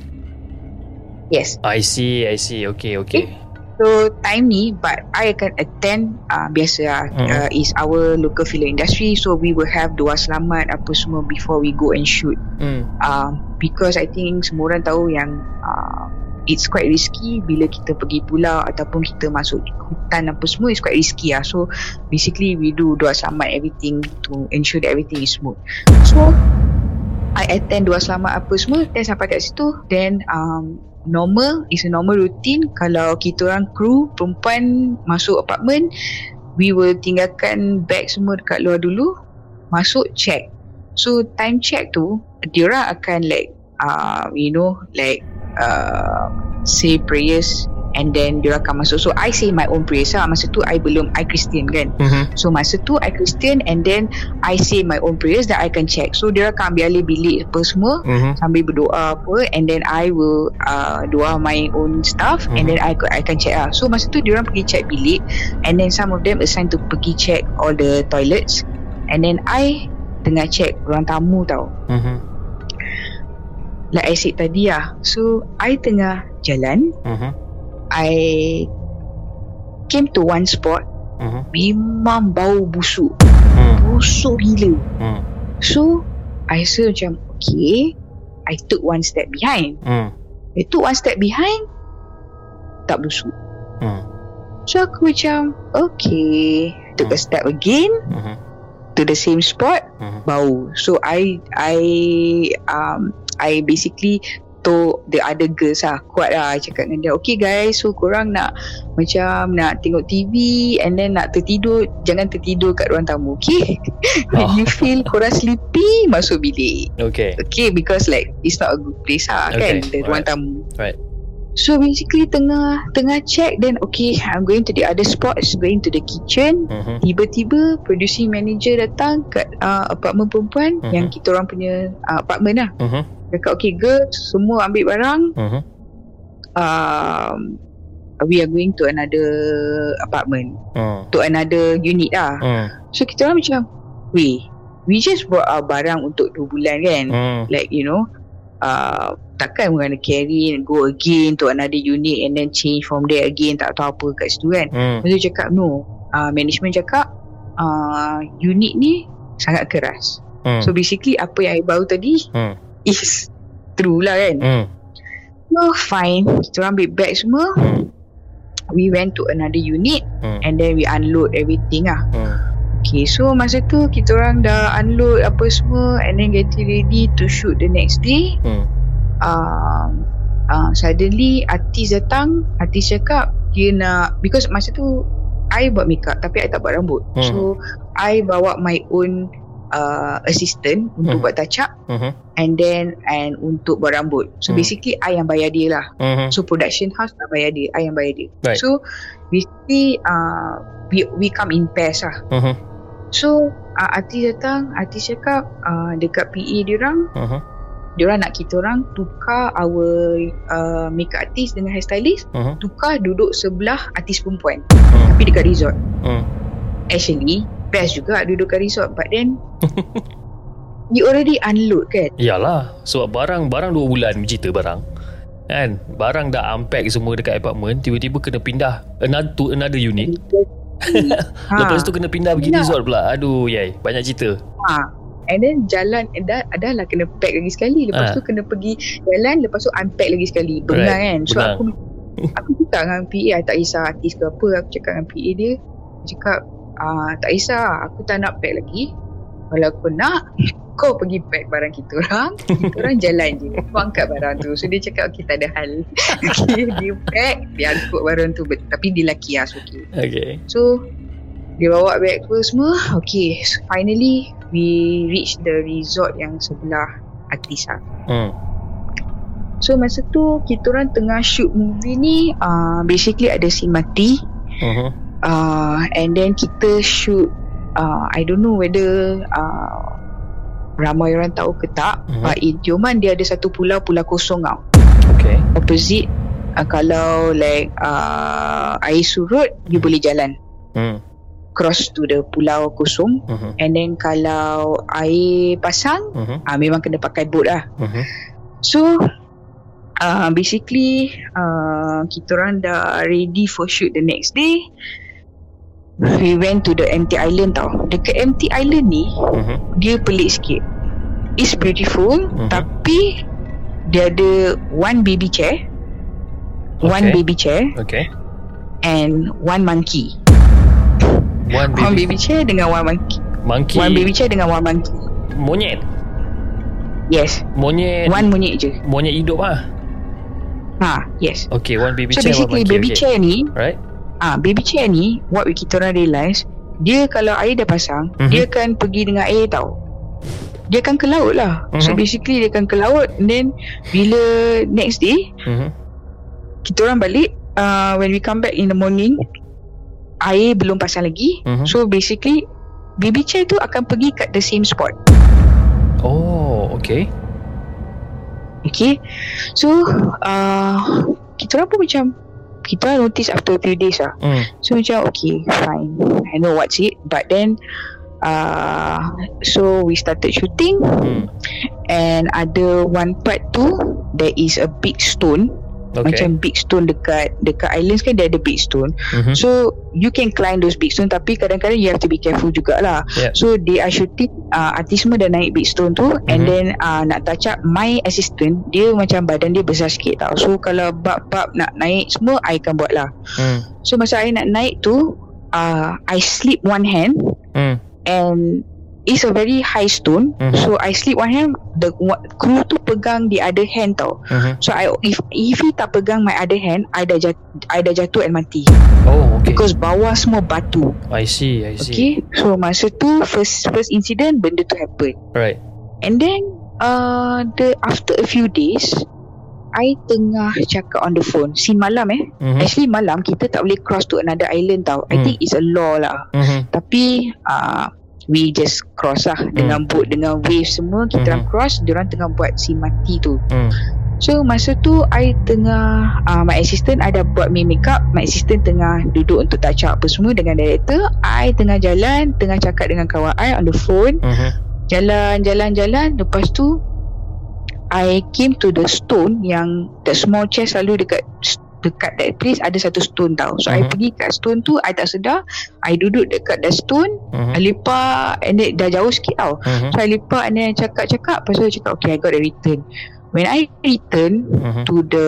yes I see, I see. Okay, okay. So time ni But I akan attend uh, Biasa lah. Mhm. uh, Is our local film industry. So we will have Doa selamat Apa semua Before we go and shoot. Hmm. uh, Because I think Semua orang tahu yang uh, It's quite risky Bila kita pergi pulau Ataupun kita masuk Hutan apa semua It's quite risky lah. So basically We do doa selamat Everything To ensure that everything is smooth. So I attend doa selamat apa semua Then sampai kat situ. Then um, Normal Is a normal routine. Kalau kita orang kru Perempuan Masuk apartment We will tinggalkan Bag semua dekat luar dulu Masuk check. So time check tu Diorang akan like uh, You know Like uh, Say prayers And then diorang akan masuk So I say my own prayers lah Masa tu I belum I Christian kan Mhm. So masa tu I Christian And then I say my own prayers That I can check So dia akan ambil alih bilik apa semua Mhm. Sambil berdoa apa And then I will uh, Doa my own stuff Mhm. And then I, I can check lah So masa tu dia orang pergi check bilik And then some of them assigned to pergi check All the toilets And then I Tengah check ruang tamu tau Mhm. Like I said tadi lah So I tengah jalan Mhm. I Came to one spot Mhm. Memang bau busuk Hmm. Busuk gila Hmm. So I rasa macam Okay I took one step behind Hmm. I took one step behind Tak busuk Hmm. So aku macam Okay Took a step again Mhm. To the same spot Mhm. Bau So I I um I basically Told the other girls lah Kuat lah cakap dengan dia Okay guys So korang nak Macam nak tengok TV And then nak tertidur Jangan tertidur kat ruang tamu Okay When Oh. you feel korang sleepy Masuk bilik Okay. Okay because like It's not a good place lah Okay, kan The ruang tamu Right. So basically tengah Tengah check Then okay I'm going to the other spots Going to the kitchen Mhm. Tiba-tiba Producing manager datang Kat uh, apartmen perempuan Mhm. Yang kita orang punya uh, Apartmen lah Mhm. Cakap okay girls Semua ambil barang Mhm. um, We are going to another Apartment Hmm. To another unit lah Hmm. So kita orang macam Weh We just brought our barang Untuk 2 bulan kan Hmm. like you know uh, takkan we're gonna carry and go again to another unit and then change from there again tak tahu apa kat situ kan Hmm. Lepas tu cakap no uh, management cakap uh, unit ni sangat keras Hmm. so basically apa yang I bau tadi Hmm. is true lah kan Hmm. no fine kita orang ambil bag semua Hmm. we went to another unit Hmm. and then we unload everything lah Hmm. Okay so masa tu kita orang dah unload apa semua and then getting ready to shoot the next day Hmm. Um, uh, suddenly artis datang artis cakap dia nak because masa tu I buat makeup tapi I tak buat rambut Hmm. so I bawa my own uh, assistant untuk Hmm. buat touch up Mhm. and then and untuk buat rambut so Hmm. basically I yang bayar dia lah Mhm. so production house tak bayar dia I yang bayar dia Right. so basically uh, we, we come in pairs lah Mhm. so uh, artis datang artis cakap uh, dekat PA dia orang Mhm. Diorang nak kita orang tukar our uh, makeup artist dengan hairstylist Mhm. tukar duduk sebelah artis perempuan Hmm. tapi dekat resort Hmm. actually best juga duduk kat resort but then you already unload kan Yalah Sebab barang Barang 2 bulan Cerita barang Kan Barang dah unpack semua Dekat apartment Tiba-tiba kena pindah Another, to another unit ha. Lepas tu kena pindah pergi resort pula Aduh yai Banyak cerita ha. And then jalan eh, dah, dah lah kena pack lagi sekali. Lepas Ah. tu kena pergi jalan lepas tu unpack lagi sekali. Bengang Right, kan? So bengang. aku aku cakap dengan PA tak kisah artis ke apa aku cakap dengan PA dia dia cakap ah, tak kisah aku tak nak pack lagi. Kalau aku nak kau pergi pack barang kita orang. Kita orang jalan je kau angkat barang tu. So dia cakap okay tak ada hal. Okay, dia pack dia angkut barang tu. Tapi dia lelaki lah so okay Okay. So dia bawa beg tu semua Okay so finally We reach the resort yang sebelah artis lah hmm. So masa tu Kita orang tengah shoot movie ni uh, Basically ada scene mati uh-huh. uh, And then kita shoot uh, I don't know whether uh, Ramai orang tahu ke tak Mhm. But in Tioman dia ada satu pulau Pulau kosong tau Okay Opposite uh, Kalau like uh, Air surut You boleh jalan hmm. Cross to the pulau kosong Uh-huh. And then kalau air pasang Uh-huh. ah, Memang kena pakai boat lah Uh-huh. So uh, basically uh, kita orang dah ready for shoot the next day. We went to the empty island tau. Dekat empty island ni, Mhm. dia pelik sikit. It's beautiful Mhm. tapi dia ada one baby chair, one Okay. baby chair Okay. and one monkey. One One baby, baby chair dengan one monkey. monkey. One baby chair dengan one monkey. Monyet. Yes. Monyet. One monyet je. Monyet hidup ah. Ha, yes. Okay, one baby So chair, one basically monkey. baby okay. chair ni Right? Ah, baby chair ni what we kita orang realise dia kalau air dah pasang, Mhm. dia akan pergi dengan air tau. Dia akan ke laut lah. So Mhm. basically dia akan ke laut and then bila next day Mhm. kita orang balik uh, when we come back in the morning air belum pasang lagi. Mhm. So basically baby chair tu akan pergi kat the same spot. Oh, okay. Okay. So uh, kita orang pun macam kita notice after a few days lah. Hmm. So macam okay fine I know what's it But then uh, So we started shooting Hmm. And ada one part tu There is a big stone Okay. Macam big stone dekat Dekat islands kan dia ada big stone Mhm. So you can climb those big stone Tapi kadang-kadang you have to be careful jugalah Yeah. So they are shooting uh, Artis semua dah naik big stone tu And Mhm. then uh, nak touch up My assistant Dia macam badan dia besar sikit tau So kalau bab-bab nak naik semua I akan buat lah Hmm. So masa I nak naik tu uh, I slip one hand Hmm. And It's a very high stone Mhm. So I slip one hand The crew tu pegang the other hand tau Mhm. So I if if he tak pegang my other hand I dah jatuh, I dah jatuh and mati Oh, okay. Because bawah semua batu I see, I see. Okay So masa tu First first incident Benda tu happen Right. And then uh, the After a few days I tengah cakap on the phone Scene malam eh Mhm. Actually malam Kita tak boleh cross to another island tau I Hmm. think it's a law lah Mhm. Tapi uh, We just cross lah. Dengan boat Dengan wave semua Kita Mhm. orang cross Diorang tengah buat scene mati tu. Hmm. So masa tu I tengah uh, My assistant I dah buat me make up My assistant tengah Duduk untuk touch up apa semua Dengan director. I tengah jalan Tengah cakap dengan kawan I On the phone. Mhm. Jalan Jalan Jalan. Lepas tu I came to the stone Yang That small chair selalu dekat Dekat that place Ada satu stone tau So I Mhm. pergi kat stone tu I tak sedar I duduk dekat that stone Mhm. I lepak And then dah jauh sikit tau Mhm. So I lepak And then I cakap-cakap Lepas tu I cakap Okay I got a return When I return Mhm. To the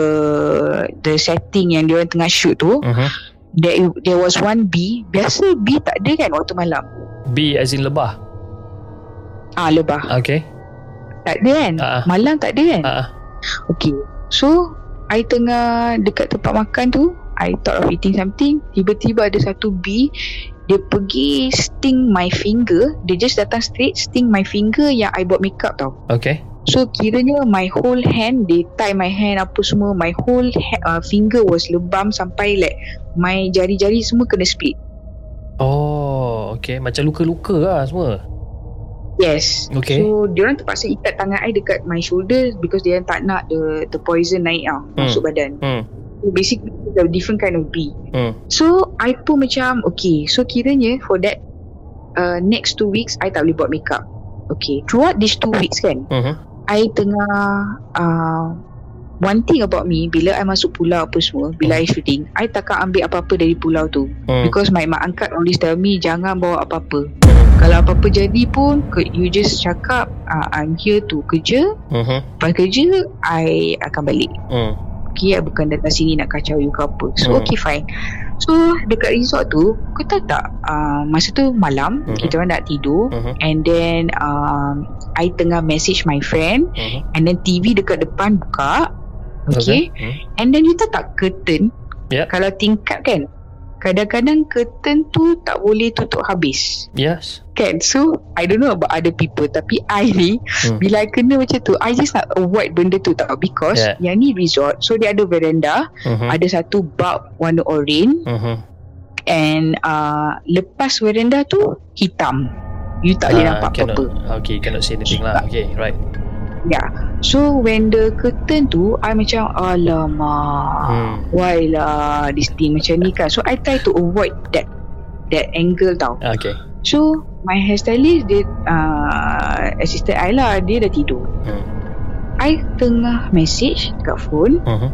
The setting Yang diorang tengah shoot tu Mhm. There, there was one bee Biasa bee tak ada kan Waktu malam B as in lebah. Ah lebah Okay. Tak ada kan ah. Malam tak ada kan ah. Okay So I tengah Dekat tempat makan tu I thought of eating something Tiba-tiba ada satu bee Dia pergi Sting my finger Dia just datang straight Sting my finger Yang I buat makeup tau Okay. So kiranya My whole hand They tie my hand Apa semua My whole ha- uh, finger was lebam Sampai like My jari-jari semua kena split Oh, okay. Macam luka-luka lah semua. Yes Okay. So diorang terpaksa ikat tangan I Dekat my shoulder Because dia tak nak The the poison naik tau Hmm. Masuk badan Hmm. So basically a different kind of bee Hmm. So I pun macam Okay So kiranya For that uh, Next two weeks I tak boleh buat makeup Okay Throughout these two weeks kan Mhm. I tengah uh, One thing about me Bila I masuk pulau apa semua Bila I shooting I takkan ambil apa-apa dari pulau tu Hmm. Because my mak angkat always tell me Jangan bawa apa-apa Hmm. Kalau apa-apa jadi pun You just cakap uh, I'm here to kerja Mhm. Lepas kerja I akan balik Hmm. Okay I bukan datang sini Nak kacau you ke apa So Hmm. okay fine So dekat resort tu Kau tahu tak uh, Masa tu malam Mhm. Kita orang nak tidur Mhm. And then um, I tengah message my friend Mhm. And then TV dekat depan buka Okay, Hmm. And then you tahu tak curtain Ya. Kalau tingkat kan Kadang-kadang curtain tu Tak boleh tutup habis Yes. Kan So I don't know about other people Tapi I ni Hmm. Bila I kena macam tu I just nak avoid benda tu tau Because Yeah. Yang ni resort So dia ada veranda Mhm. Ada satu bulb Warna orange Mhm. And uh, Lepas veranda tu Hitam You tak boleh Ah, nampak cannot, apa-apa Okay, cannot see anything lah. Okay, right. Yeah. So when the curtain tu I macam alamak. Hmm. Why lah this thing macam ni kan. So I try to avoid that that angle tau. Okay. So my hairstylist dia uh, assistant I lah dia dah tidur. Hmm. I tengah message dekat phone Mhm.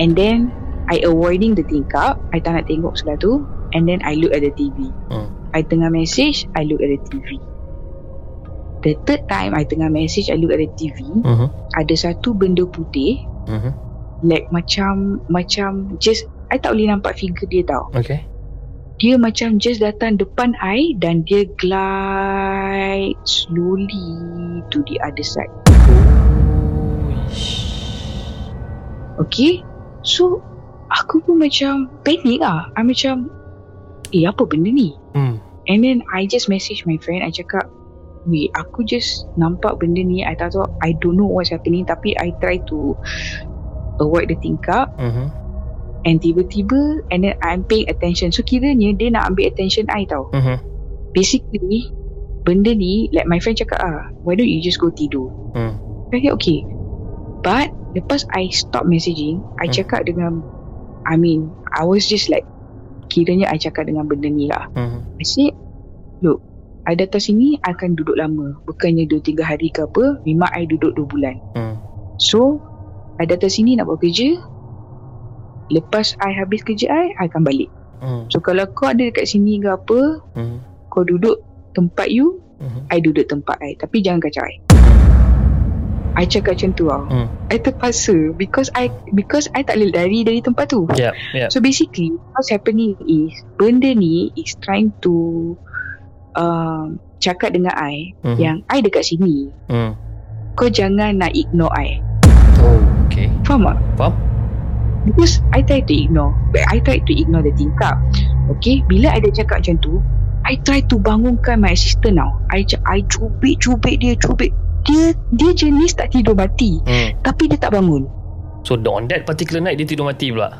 and then I avoiding the tingkap. I tak nak tengok sebelah tu and then I look at the TV. Hmm. I tengah message, I look at the TV. The third time I tengah message, I look at the TV. Mhm. Ada satu benda putih Mhm. like macam macam just I tak boleh nampak figure dia tau. Okay. Dia macam just datang depan I dan dia glide slowly to the other side. Okay So Aku pun macam Panic lah I macam Eh apa benda ni Hmm. And then I just message my friend I cakap Wait aku just Nampak benda ni I tak tahu I don't know what's happening Tapi I try to Avoid the tingkap Mhm. And tiba-tiba And then I'm paying attention So kiranya Dia nak ambil attention I tau Mhm. Basically Benda ni Like my friend cakap ah Why don't you just go tidur Hmm. I said okay But Lepas I stop messaging I Hmm. cakap dengan I mean I was just like Kiranya I cakap dengan benda ni lah Mhm. I said Look I datang sini I akan duduk lama Bukannya 2-3 hari ke apa Memang I duduk 2 bulan Hmm. So I datang sini nak buat kerja Lepas I habis kerja I I akan balik Hmm. So kalau kau ada dekat sini ke apa Mhm. Kau duduk tempat you Mhm. I duduk tempat I Tapi jangan kacau I I cakap macam tu tau Hmm. I terpaksa Because I Because I tak boleh lari dari tempat tu Yep. Yep. So basically What's happening is Benda ni Is trying to um, Cakap dengan I Mhm. Yang I dekat sini Hmm. Kau jangan nak ignore I Oh. Okay. Faham tak? Faham? Because I try to ignore I try to ignore the tingkap Okay Bila I dah cakap macam tu I try to bangunkan my assistant now I, I cubit-cubit dia Cubit Dia Dia jenis tak tidur mati Hmm. Tapi dia tak bangun So on that particular night dia tidur mati pula.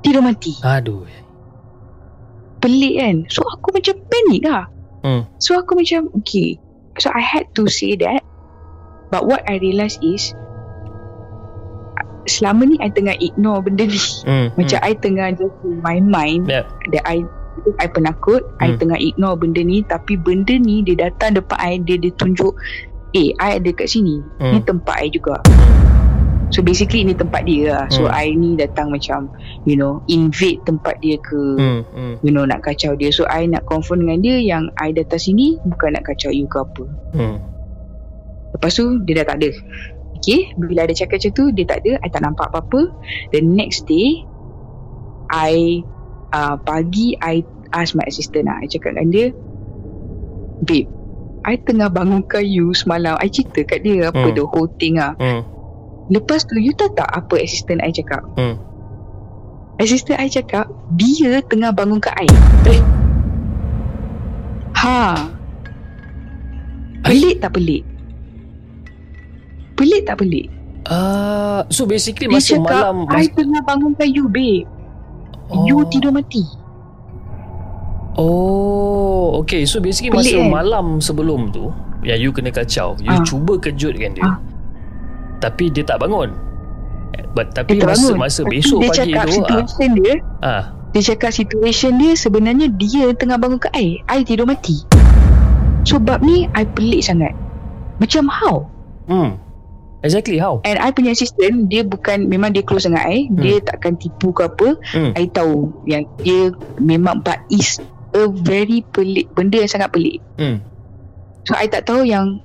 Tidur mati Aduh. Pelik kan So aku macam panik lah Hmm. So aku macam Okay So I had to say that But what I realised is Selama ni I tengah ignore benda ni Hmm. Macam I tengah just in my mind Yep. That I I penakut I Hmm. tengah ignore benda ni Tapi benda ni Dia datang depan I Dia, dia tunjuk Eh I ada kat sini Hmm. Ni tempat I juga So basically ni tempat dia lah So Hmm. I ni datang macam You know Invade tempat dia ke Hmm. Hmm. You know nak kacau dia So I nak confirm dengan dia Yang I datang sini Bukan nak kacau you ke apa Hmm. Lepas tu Dia dah tak ada Okay Bila ada cakap macam tu Dia tak ada I tak nampak apa-apa The next day I uh, Pagi I ask my assistant lah I cakap dengan dia Babe I tengah bangunkan you semalam I cerita kat dia Apa Hmm. the whole thing lah Hmm. Lepas tu You tahu tak apa assistant I cakap Hmm. Assistant I cakap Dia tengah bangunkan I Eh. Ha Pelik tak pelik Pelik tak pelik Ah, so basically Dia masa cakap malam I tengah bangunkan you babe You tidur mati Oh, okay. So basically Pelik masa kan? malam sebelum tu, yang you kena kacau, you Ah. cuba kejutkan dia. Ah. Tapi dia tak bangun. But tapi Dia masa bangun. masa Tapi besok dia pagi cakap tu, ah, dia ah, Dia cakap situation dia Sebenarnya dia tengah bangunkan I I tidur mati. So bab ni I pelik sangat. Macam how? Hmm. Exactly how? And I punya assistant Dia bukan Memang dia close dengan I Dia takkan tipu ke apa. Hmm. I tahu Yang dia Memang But is A very pelik Benda yang sangat pelik. Hmm. So I tak tahu yang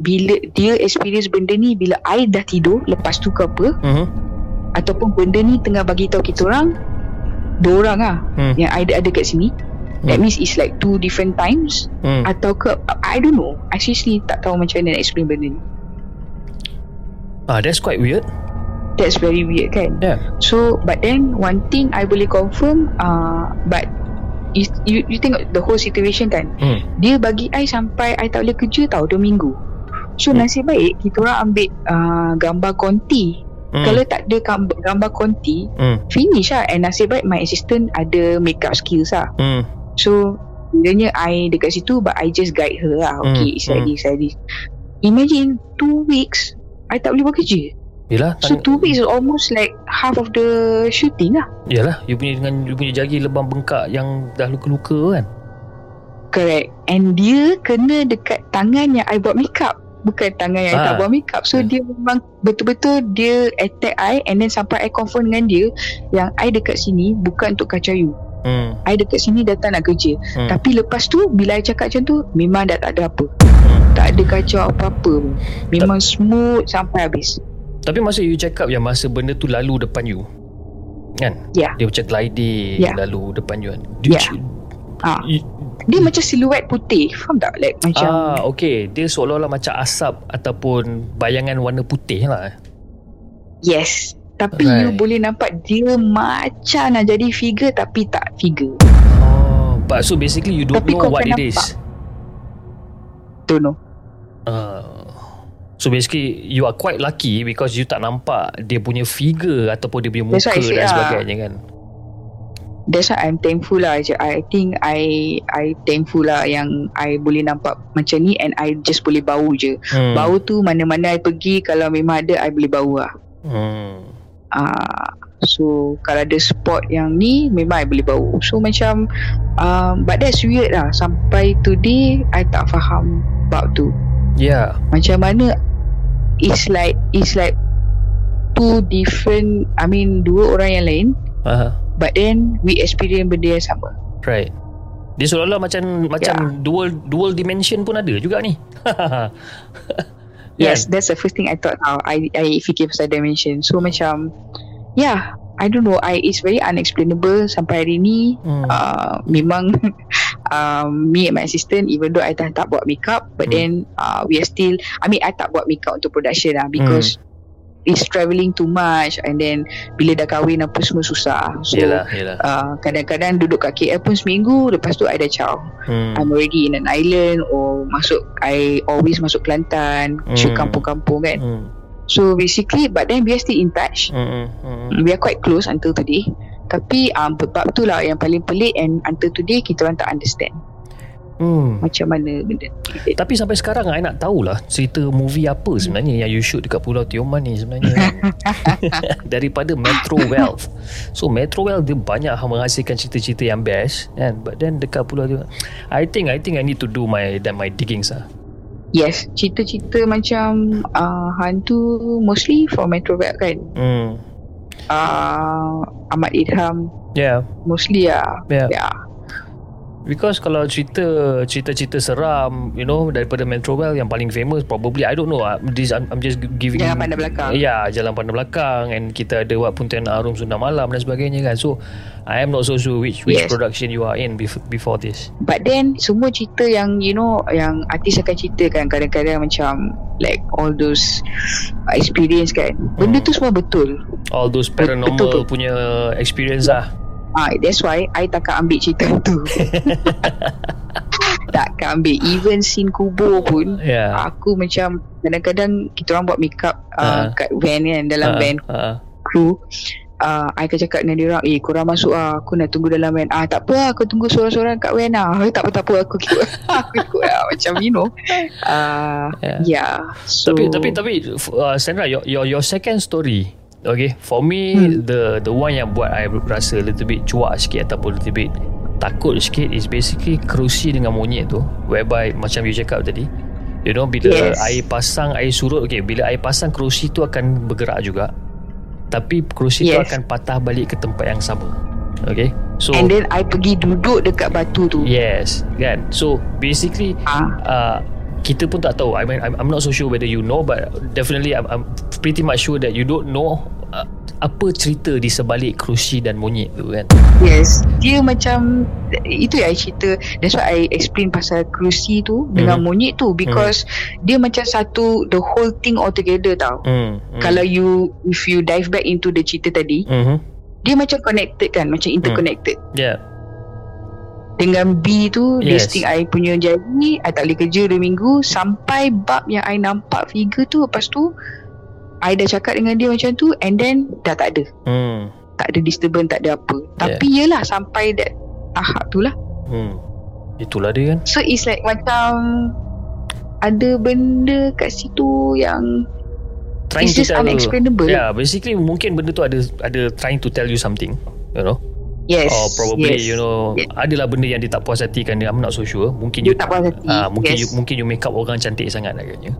Bila dia experience benda ni Bila I dah tidur Lepas tu ke apa Mhm. Ataupun benda ni Tengah bagi tahu kita orang Dua orang lah Hmm. Yang I ada, kat sini That Hmm. means it's like Two different times Hmm. Atau ke I don't know I seriously tak tahu Macam mana nak explain benda ni Ah, that's quite weird. That's very weird kan Yeah. So but then One thing I boleh confirm uh, But you, you, you tengok the whole situation kan Hmm. Dia bagi I sampai I tak boleh kerja tau 2 minggu So Hmm. nasib baik Kita orang ambil uh, Gambar konti Hmm. Kalau tak ada gambar, gambar konti Hmm. Finish lah And nasib baik My assistant ada Makeup skills lah Hmm. So Kiranya I dekat situ But I just guide her lah Okay Hmm, it's like hmm. this like this Imagine 2 weeks I tak boleh buat kerja Yelah, So 2 weeks is almost like Half of the shooting lah Yalah, you punya dengan you punya jari lebam bengkak yang dah luka-luka kan. Correct And dia kena dekat tangan yang I buat makeup Bukan tangan yang I tak Ah. buat makeup So Hmm. dia memang Betul-betul Dia attack I And then sampai I confirm dengan dia Yang I dekat sini Bukan untuk kacau you Hmm. I dekat sini datang nak kerja Hmm. Tapi lepas tu Bila I cakap macam tu Memang dah tak ada apa Hmm. Tak ada kacau apa-apa pun. Memang smooth Sampai habis Tapi masa you cakap yang masa benda tu lalu depan you. Kan? Ya Dia macam gliding Ya. lalu depan you kan. Dia, Ya. Ah. you- Dia macam siluet putih Faham tak Like macam ah, okay. Dia seolah-olah macam asap ataupun bayangan warna putih lah. Yes Tapi Right. you boleh nampak Dia macam nak jadi figure Tapi tak figure Oh, but so basically you don't Tapi know what it is. nampak. Don't know Uh, so basically you are quite lucky because you tak nampak dia punya figure ataupun dia punya That's muka say dan lah. sebagainya kan. That's why I'm thankful lah I think I I thankful lah Yang I boleh nampak Macam ni And I just boleh bau je Hmm. Bau tu mana-mana I pergi Kalau memang ada I boleh bau lah Hmm. uh, So Kalau ada spot yang ni Memang I boleh bau So macam um, But that's weird lah Sampai today I tak faham Bab tu Yeah. Macam mana It's like It's like Two different I mean Dua orang yang lain Uh-huh. But then We experience benda yang sama Right. Dia seolah-olah macam macam dual dual dimension pun ada juga ni. Yes, that's the first thing I thought now. I I fikir pasal dimension. So macam yeah, I don't know. I it's very unexplainable sampai hari ni. Hmm. Uh, memang um, me and my assistant even though I tak tak buat makeup but Hmm. then uh, we are still I mean I tak buat makeup untuk production lah because it's travelling too much and then bila dah kahwin apa semua susah. So Yelah, yelah. Uh, kadang-kadang duduk kat KL pun seminggu lepas tu I dah caw. Hmm. I'm already in an island or masuk I always masuk Kelantan, Hmm. shoot kampung-kampung kan. Hmm. So basically but then we are still in touch. Hmm. Hmm. We are quite close until today. Tapi um, bab tu lah yang paling pelik and until today kita orang tak understand Hmm. macam mana benda. Tapi sampai sekarang I nak tahulah cerita movie apa sebenarnya yang you shoot dekat Pulau Tioman ni sebenarnya. Daripada Metro Wealth. So Metro Wealth dia banyak menghasilkan cerita-cerita yang best kan. But then dekat Pulau Tioman I think I think I need to do my that my diggings lah. Yes, cerita-cerita macam uh, hantu mostly for Metro Belt kan. Hmm. Uh, Ahmad Idham Yeah. mostly lah. Yeah. Yeah. Because kalau cerita cerita-cerita seram, you know, daripada Metro Well yang paling famous probably I don't know. ah, This I'm, I'm just giving Jalan Pandang Belakang. Ya, Jalan Pandang Belakang and kita ada buat Pontianak Arum Sunda Malam dan sebagainya kan. So I am not so sure which which Yes. production you are in before, before this. But then semua cerita yang you know yang artis akan ceritakan kadang-kadang macam like all those experience kan. Benda Hmm. tu semua betul. All those paranormal Betul, betul. punya experience lah. Ah, that's why I takkan ambil cerita tu. takkan ambil even scene kubur pun. Yeah. Aku macam kadang-kadang kita orang buat makeup uh, Ah. kat van kan dalam Ah, van ah. crew. Uh, I akan cakap dengan dia orang Eh korang masuk lah Aku nak tunggu dalam van Ah tak apa lah Aku tunggu seorang-seorang kat van lah Eh tak apa tak apa Aku ikut Aku ikut lah Macam you know uh, Yeah. Yeah so, Tapi tapi tapi uh, Sandra your, your your second story Okay For me Hmm. The the one yang buat I rasa A little bit cuak sikit Ataupun a little bit Takut sikit Is basically Kerusi dengan monyet tu Whereby Macam you cakap tadi You know Bila Yes. air pasang Air surut Okay Bila air pasang Kerusi tu akan bergerak juga Tapi kerusi tu Yes. akan patah balik Ke tempat yang sama Okay So And then I pergi duduk dekat batu tu Yes Kan So basically Ah. uh, kita pun tak tahu. I mean I'm, I'm not so sure whether you know but definitely I'm, I'm pretty much sure that you don't know uh, apa cerita di sebalik kerusi dan monyet tu kan? Yes. Dia macam Itu yang I cerita. That's why I explain pasal kerusi tu Dengan Mhm. monyet tu. Because Dia macam satu The whole thing altogether tau. Hmm, hmm. Kalau you If you dive back into the cerita tadi mm-hmm. Dia macam connected kan? Macam interconnected. Yeah Dengan B tu Yes. Listing I punya jadi I tak boleh kerja 2 minggu Sampai bab yang I nampak figure tu Lepas tu I dah cakap dengan dia macam tu And then Dah tak ada hmm. Tak ada disturbance Tak ada apa Tapi yelah Sampai that Tahap tu lah Hmm. itulah dia kan So it's like macam Ada benda kat situ yang trying It's just unexplainable. yeah basically mungkin benda tu ada ada trying to tell you something you know Yes or probably yes. you know Yes. adalah benda yang dia tak puas hati kan dia I'm not so sure mungkin you Dia tak puas hati ah, mungkin yes. you mungkin you make up orang cantik sangat agaknya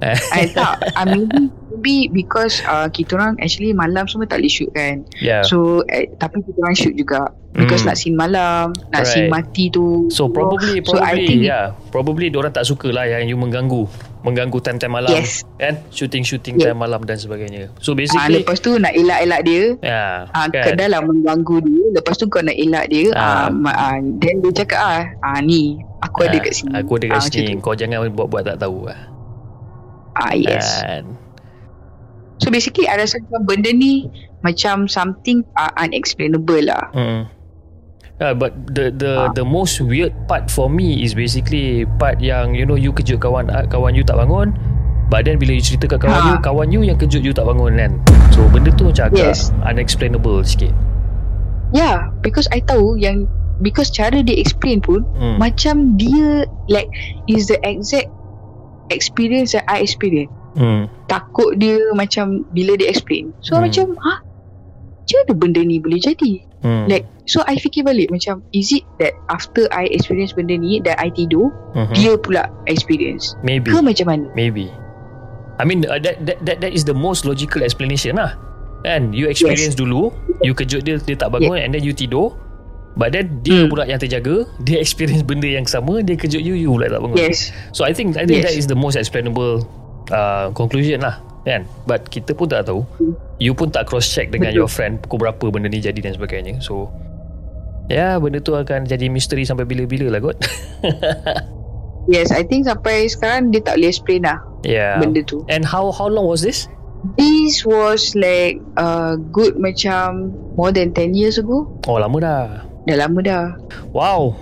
I tak uh, maybe, maybe because uh, kita orang actually malam semua tak boleh shoot kan Yeah. so eh, tapi kita orang shoot juga because Hmm. nak scene malam nak scene Right. mati tu So probably so I probably think yeah, probably orang tak suka lah yang you mengganggu, mengganggu time-time malam Yes. kan, shooting-shooting Yeah. time malam dan sebagainya. So basically lepas tu nak elak-elak dia ya, Ah, kan. Dah lah mengganggu dia Lepas tu kau nak elak dia ma- ah, Then dia cakap ah, ah Ni Aku ada Ah, kat sini Aku ada kat macam sini. Kau jangan buat-buat tak tahu lah. Ah yes Kan. So basically I rasa benda ni Macam something uh, unexplainable lah Hmm. Yeah, but the the Ah. the most weird part for me is basically part yang you know you kejut kawan ah, kawan you tak bangun but then bila you cerita kat kawan Ha. you kawan you yang kejut you tak bangun kan so benda tu macam agak Yes. unexplainable sikit Yeah Because I tahu yang Because cara dia explain pun hmm. Macam dia Like Is the exact Experience that I experience hmm. Takut dia macam Bila dia explain So Hmm. macam Ha Macam mana benda ni boleh jadi Hmm. Like So I fikir balik Macam Is it that After I experience benda ni That I tidur Mhm. Dia pula experience maybe Ke macam mana maybe I mean uh, that, that that that is the most logical explanation lah kan you experience yes. dulu you kejut dia dia tak bangun yeah. and then you tidur but then dia Hmm. pula yang terjaga dia experience benda yang sama dia kejut you you pula tak bangun Yes So I think I think Yes. that is the most explainable uh, conclusion lah kan? But kita pun tak tahu. You pun tak cross check dengan Betul. your friend pukul berapa benda ni jadi dan sebagainya. So ya benda tu akan jadi misteri sampai bila-bila lah kot. Yes I think sampai sekarang Dia tak boleh explain lah yeah Benda tu. And how how long was this? This was like uh, Good macam More than 10 years ago. Oh lama dah. Dah lama dah. Wow.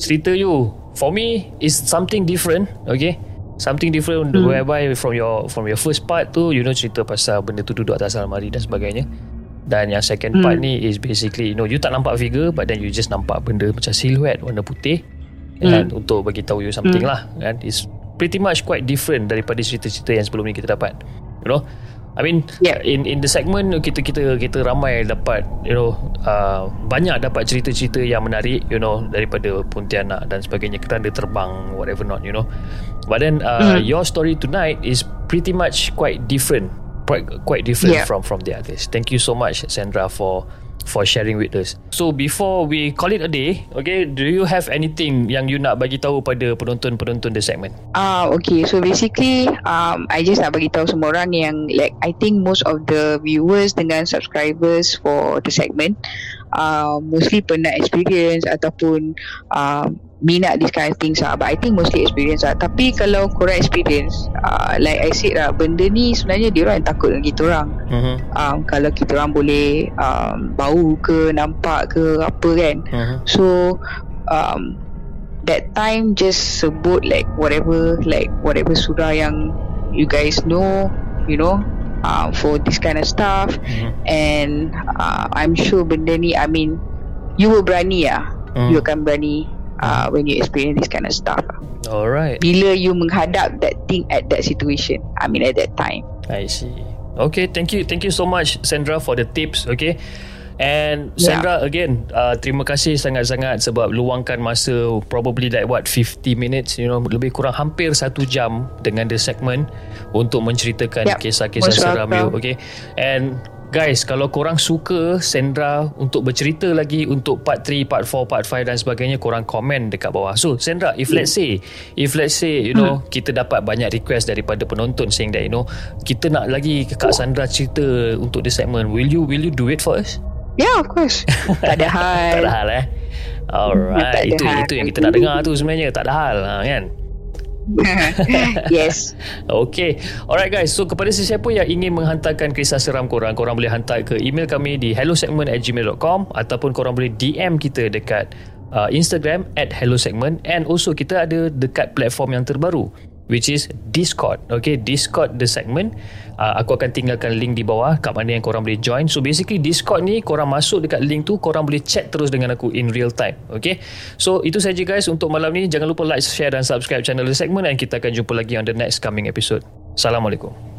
Cerita you. For me is something different okay something different Hmm. whereby from your from your first part tu you know cerita pasal benda tu duduk atas almari dan sebagainya dan yang second part Hmm. ni is basically you know you tak nampak figure but then you just nampak benda macam silhouette warna putih Hmm. kan untuk bagi tahu you something Hmm. lah kan it's pretty much quite different daripada cerita-cerita yang sebelum ni kita dapat you know I mean Yeah. in in the segment kita kita kita ramai dapat you know uh, banyak dapat cerita-cerita yang menarik you know daripada Pontianak dan sebagainya keranda terbang whatever not you know but then uh, Mm. your story tonight is pretty much quite different quite quite different Yeah. from from the others thank you so much Sandra for for sharing with us. So before we call it a day okay do you have anything yang you nak bagi tahu pada penonton-penonton the segment? Ah okay. So basically um I just nak bagi tahu semua orang yang like I think most of the viewers dengan subscribers for the segment uh, mostly pernah experience ataupun uh, minat this kind of things lah but I think mostly experience lah tapi kalau korang experience uh, like I said lah benda ni sebenarnya dia orang yang takut dengan kita orang mm-hmm. um, kalau kita orang boleh um, bau ke nampak ke apa kan Mm-hmm. So um, that time just sebut like whatever like whatever surah yang you guys know, you know, uh, for this kind of stuff. Mm-hmm. And uh, I'm sure benda ni, I mean, you will berani lah. Mm. You akan berani uh, when you experience this kind of stuff. alright Bila you menghadap that thing at that situation, I mean at that time. I see. Okay, thank you, thank you so much, Sandra, for the tips. Okay, and Yeah. Sandra again, uh, terima kasih sangat-sangat sebab luangkan masa probably like what 50 minutes, you know, lebih kurang hampir satu jam dengan the segment untuk menceritakan Yep, kisah-kisah seram you. Okay, and Guys, kalau korang suka Sandra untuk bercerita lagi untuk part 3, part 4, part 5 dan sebagainya, korang komen dekat bawah. So, Sandra, if let's say, if let's say, you know, kita dapat banyak request daripada penonton saying that, you know, kita nak lagi Kak Sandra cerita untuk the segment, will you will you do it for us? Yeah, of course. tak ada hal. Tak ada hal eh. Alright, ada itu hal. itu yang kita nak dengar tu sebenarnya, tak ada hal ha, kan. yes. Okay Alright guys So kepada sesiapa yang ingin menghantarkan kisah seram korang Korang boleh hantar ke email kami di hellosegment at gmail.com Ataupun korang boleh DM kita dekat uh, Instagram at hellosegment And also kita ada dekat platform yang terbaru Which is Discord. Okay Discord the segment. Uh, Aku akan tinggalkan link di bawah Kat mana yang korang boleh join. So basically Discord ni Korang masuk dekat link tu Korang boleh chat terus dengan aku In real time. Okay? So itu saja guys Untuk malam ni. Jangan lupa like, share dan subscribe channel The Segment Dan kita akan jumpa lagi On the next coming episode. Assalamualaikum